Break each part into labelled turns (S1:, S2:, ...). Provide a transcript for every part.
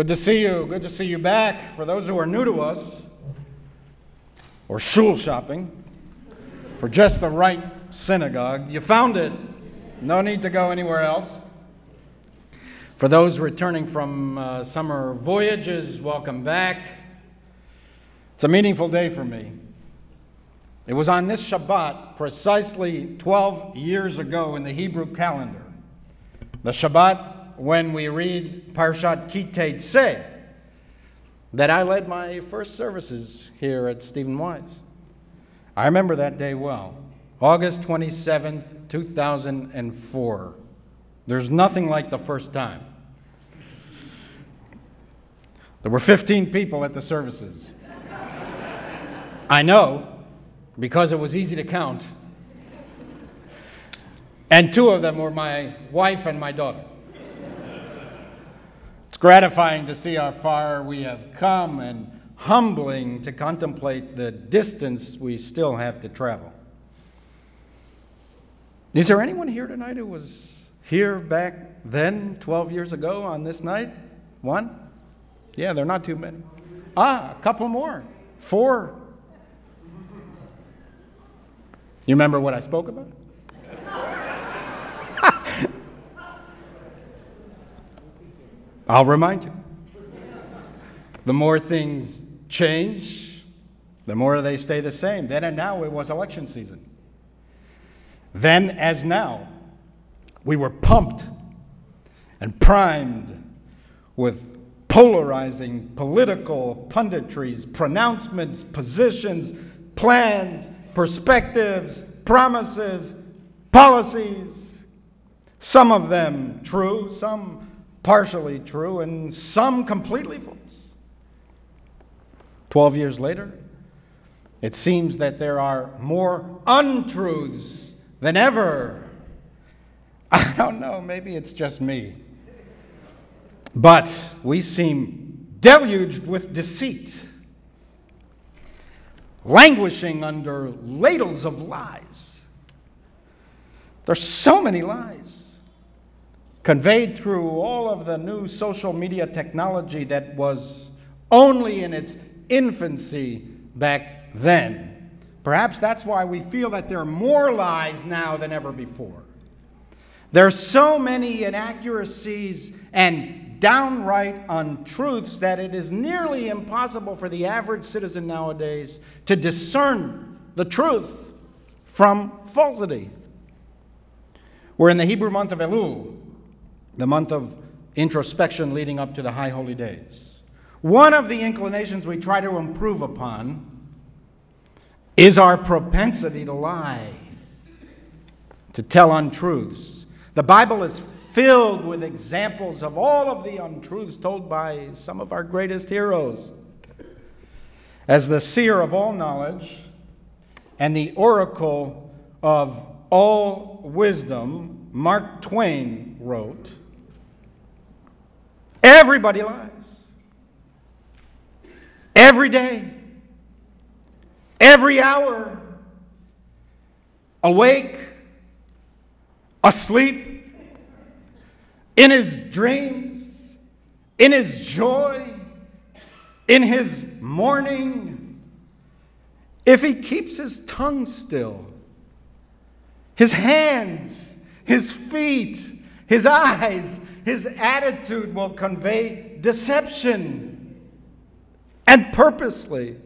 S1: Good to see you. Good to see you back. For those who are new to us, or shul shopping, for just the right synagogue, you found it. No need to go anywhere else. For those returning from uh, summer voyages, welcome back. It's a meaningful day for me. It was on this Shabbat, precisely 12 years ago in the Hebrew calendar, the Shabbat when we read Parshat Ki Teitzei, that I led my first services here at Stephen Wise. I remember that day well. August 27th, 2004. There's nothing like the first time. There were 15 people at the services. I know because it was easy to count. And two of them were my wife and my daughter. Gratifying to see how far we have come and humbling to contemplate the distance we still have to travel. Is there anyone here tonight who was here back then, 12 years ago, on this night? One? Yeah, there are not too many. Ah, a couple more. Four. You remember what I spoke about? I'll remind you. The more things change, the more they stay the same. Then and now it was election season. Then, as now, we were pumped and primed with polarizing political punditries, pronouncements, positions, plans, perspectives, promises, policies. Some of them true, some partially true, and some completely false. Twelve years later, it seems that there are more untruths than ever. I don't know, maybe it's just me. But we seem deluged with deceit, languishing under ladles of lies. There's so many lies conveyed through all of the new social media technology that was only in its infancy back then. Perhaps that's why we feel that there are more lies now than ever before. There are so many inaccuracies and downright untruths that it is nearly impossible for the average citizen nowadays to discern the truth from falsity. We're in the Hebrew month of Elul, the month of introspection leading up to the High Holy Days. One of the inclinations we try to improve upon is our propensity to lie, to tell untruths. The Bible is filled with examples of all of the untruths told by some of our greatest heroes. As the seer of all knowledge and the oracle of all wisdom, Mark Twain wrote, Everybody lies. Every day. Every hour. Awake. Asleep. In his dreams. In his joy. In his mourning. If he keeps his tongue still. His hands. His feet. His eyes his attitude will convey deception and purposely.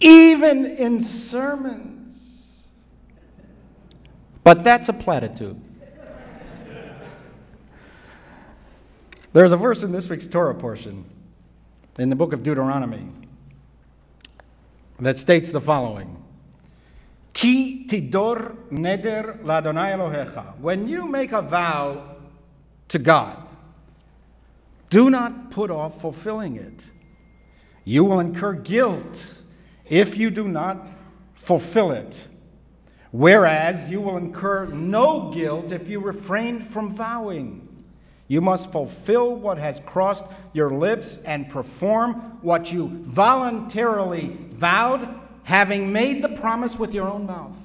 S1: Even in sermons. But that's a platitude. There's a verse in this week's Torah portion in the book of Deuteronomy that states the following Ki tidor neder ladonai Elohecha. When you make a vow to God, do not put off fulfilling it. You will incur guilt if you do not fulfill it. Whereas you will incur no guilt if you refrain from vowing. You must fulfill what has crossed your lips and perform what you voluntarily vowed having made the promise with your own mouth.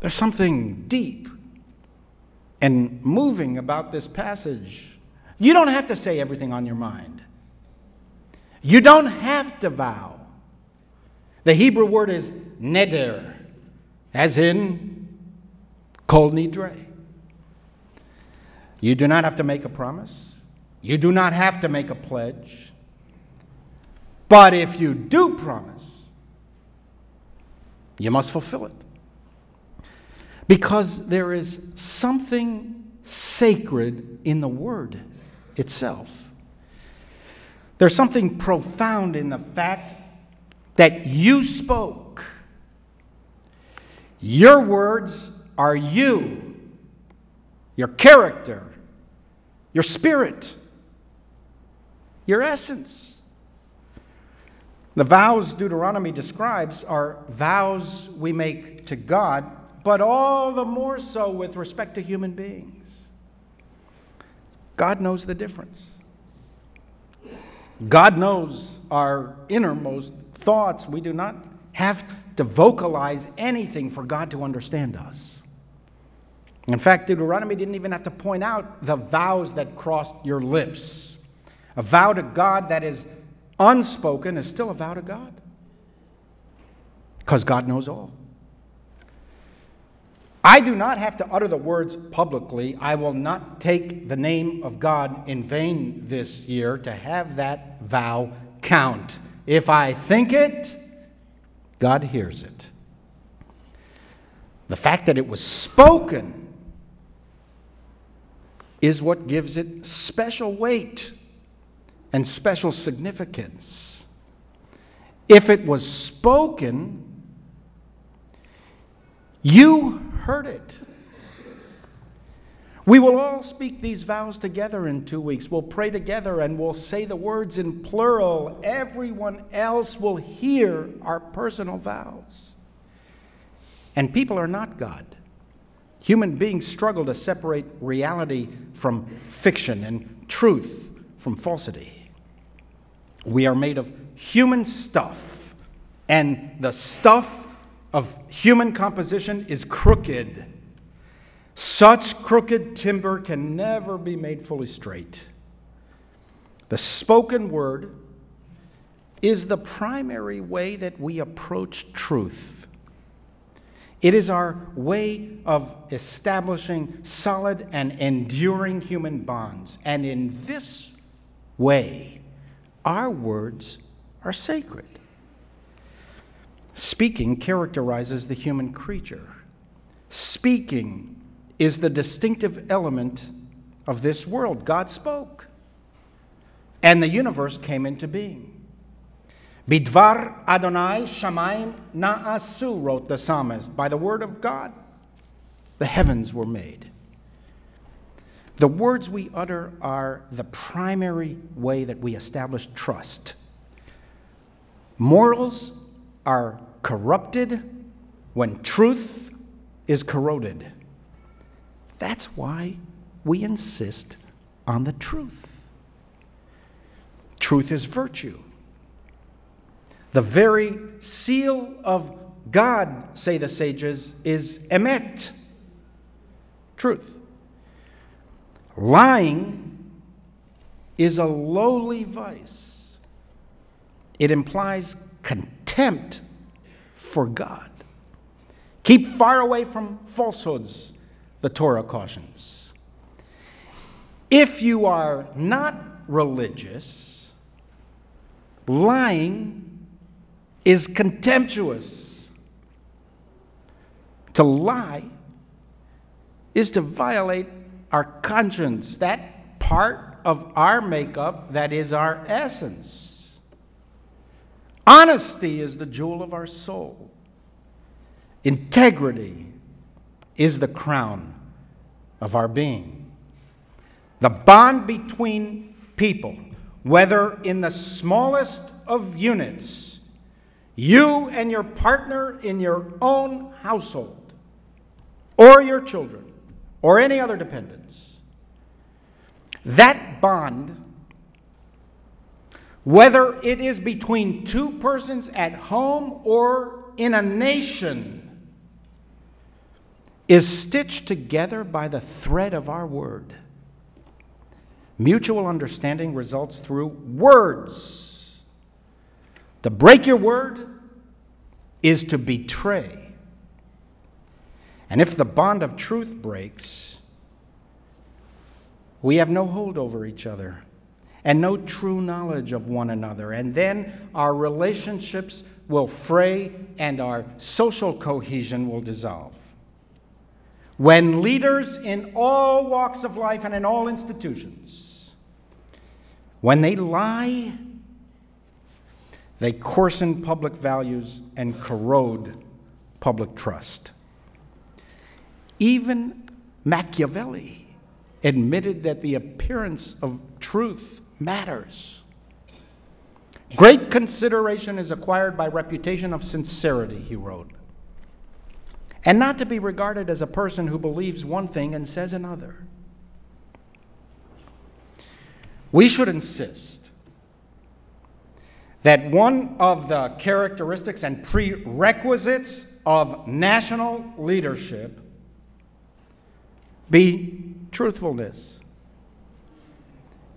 S1: There's something deep and moving about this passage. You don't have to say everything on your mind. You don't have to vow. The Hebrew word is neder, as in kol nidre. You do not have to make a promise. You do not have to make a pledge. But if you do promise, you must fulfill it. Because there is something sacred in the word itself. There's something profound in the fact that you spoke. Your words are you, your character, your spirit, your essence. The vows Deuteronomy describes are vows we make to God, but all the more so with respect to human beings. God knows the difference. God knows our innermost thoughts. We do not have to vocalize anything for God to understand us. In fact, Deuteronomy didn't even have to point out the vows that crossed your lips. A vow to God that is unspoken is still a vow to God. Because God knows all. I do not have to utter the words publicly, I will not take the name of God in vain this year to have that vow count. If I think it, God hears it. The fact that it was spoken is what gives it special weight and special significance. If it was spoken, you heard it. We will all speak these vows together in two weeks. We'll pray together and we'll say the words in plural. Everyone else will hear our personal vows. And people are not God. Human beings struggle to separate reality from fiction and truth from falsity. We are made of human stuff, and the stuff of human composition is crooked. Such crooked timber can never be made fully straight. The spoken word is the primary way that we approach truth. It is our way of establishing solid and enduring human bonds. And in this way, our words are sacred. Speaking characterizes the human creature. Speaking is the distinctive element of this world. God spoke, and the universe came into being. Bidvar Adonai Shamaim Na'asu, wrote the psalmist. By the word of God, the heavens were made. The words we utter are the primary way that we establish trust. Morals are corrupted when truth is corroded. That's why we insist on the truth. Truth is virtue. The very seal of God, say the sages, is emet, truth. Lying is a lowly vice, it implies contempt for God. Keep far away from falsehoods, the Torah cautions. If you are not religious, lying is contemptuous. To lie is to violate our conscience, that part of our makeup that is our essence. Honesty is the jewel of our soul. Integrity is the crown of our being. The bond between people, whether in the smallest of units, you and your partner in your own household, or your children, or any other dependence. That bond, whether it is between two persons at home or in a nation, is stitched together by the thread of our word. Mutual understanding results through words. To break your word is to betray. And if the bond of truth breaks, we have no hold over each other and no true knowledge of one another. And then our relationships will fray and our social cohesion will dissolve. When leaders in all walks of life and in all institutions, when they lie, they coarsen public values and corrode public trust. Even Machiavelli admitted that the appearance of truth matters. Great consideration is acquired by reputation of sincerity, he wrote, and not to be regarded as a person who believes one thing and says another. We should insist that one of the characteristics and prerequisites of national leadership be truthfulness.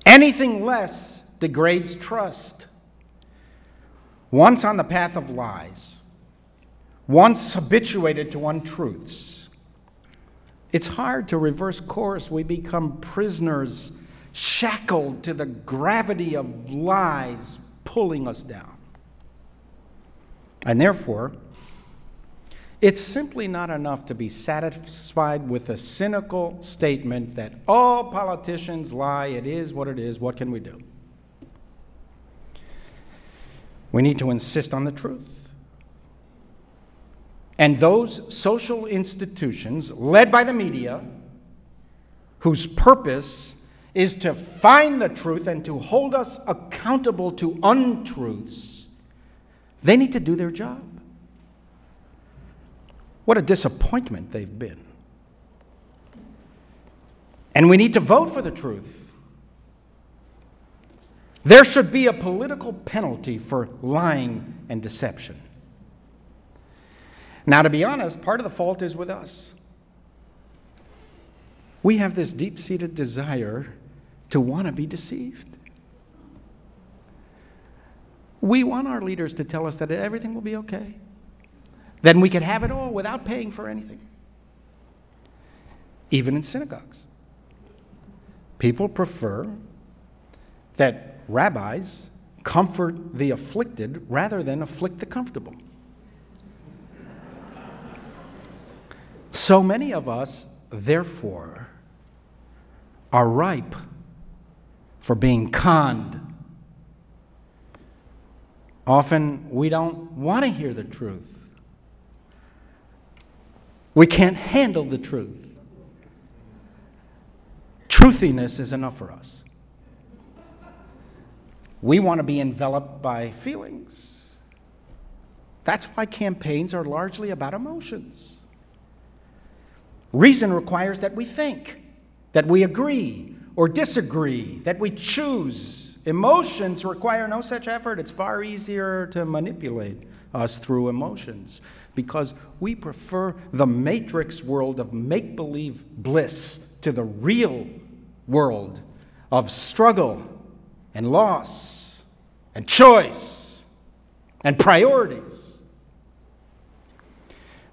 S1: Anything less degrades trust. Once on the path of lies, once habituated to untruths, it's hard to reverse course. We become prisoners, shackled to the gravity of lies pulling us down. And therefore, it's simply not enough to be satisfied with a cynical statement that all politicians lie, it is what it is, what can we do? We need to insist on the truth. And those social institutions, led by the media, whose purpose is to find the truth and to hold us accountable to untruths, they need to do their job. What a disappointment they've been. And we need to vote for the truth. There should be a political penalty for lying and deception. Now, to be honest, part of the fault is with us. We have this deep seated desire to want to be deceived. We want our leaders to tell us that everything will be okay then we could have it all without paying for anything. Even in synagogues. People prefer that rabbis comfort the afflicted rather than afflict the comfortable. So many of us, therefore, are ripe for being conned. Often we don't want to hear the truth. We can't handle the truth. Truthiness is enough for us. We want to be enveloped by feelings. That's why campaigns are largely about emotions. Reason requires that we think, that we agree or disagree, that we choose. Emotions require no such effort. It's far easier to manipulate us through emotions because we prefer the matrix world of make believe bliss to the real world of struggle and loss and choice and priorities.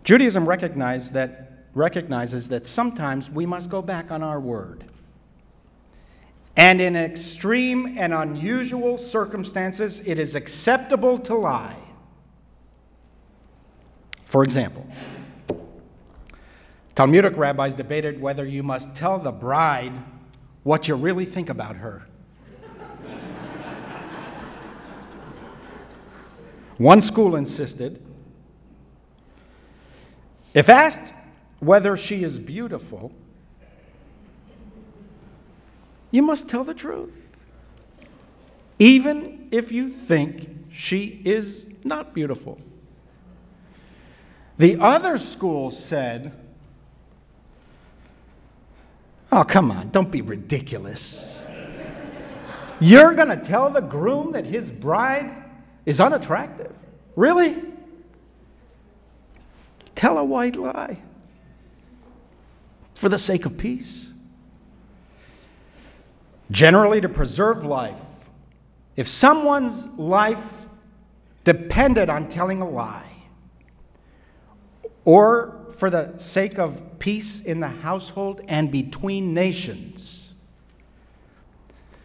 S1: Judaism that, recognizes that sometimes we must go back on our word. And in extreme and unusual circumstances, it is acceptable to lie. For example, Talmudic rabbis debated whether you must tell the bride what you really think about her. One school insisted if asked whether she is beautiful, you must tell the truth, even if you think she is not beautiful. The other school said, Oh, come on, don't be ridiculous. You're going to tell the groom that his bride is unattractive? Really? Tell a white lie. for the sake of peace. Generally, to preserve life. If someone's life depended on telling a lie, or for the sake of peace in the household and between nations,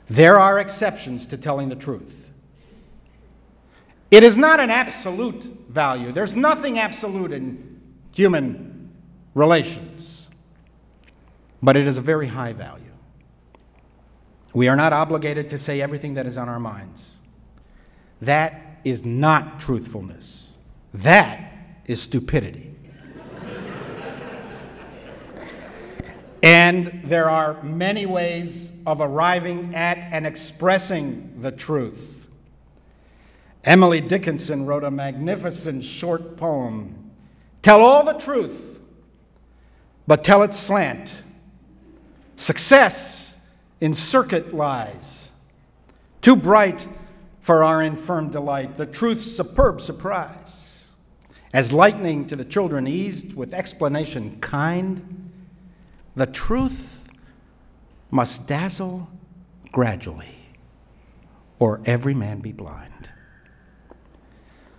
S1: there are exceptions to telling the truth. It is not an absolute value. There's nothing absolute in human relations, but it is a very high value. We are not obligated to say everything that is on our minds. That is not truthfulness. That is stupidity. and there are many ways of arriving at and expressing the truth. Emily Dickinson wrote a magnificent short poem Tell all the truth, but tell it slant. Success in circuit lies, too bright for our infirm delight, the truth's superb surprise. As lightning to the children eased with explanation kind, the truth must dazzle gradually, or every man be blind.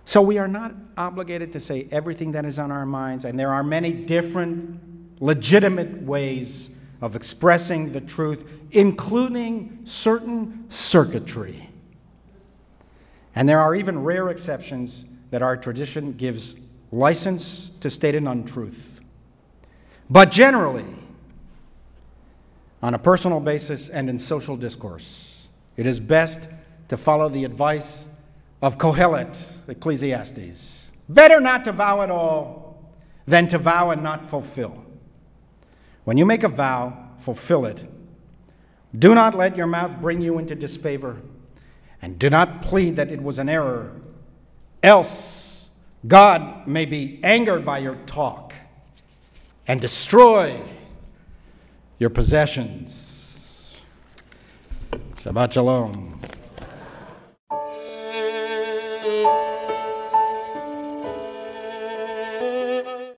S1: So we are not obligated to say everything that is on our minds, and there are many different legitimate ways of expressing the truth, including certain circuitry. And there are even rare exceptions that our tradition gives license to state an untruth. But generally, on a personal basis and in social discourse, it is best to follow the advice of Kohelet, Ecclesiastes. Better not to vow at all than to vow and not fulfill. When you make a vow, fulfill it. Do not let your mouth bring you into disfavor, and do not plead that it was an error, else God may be angered by your talk and destroy your possessions. Shabbat Shalom.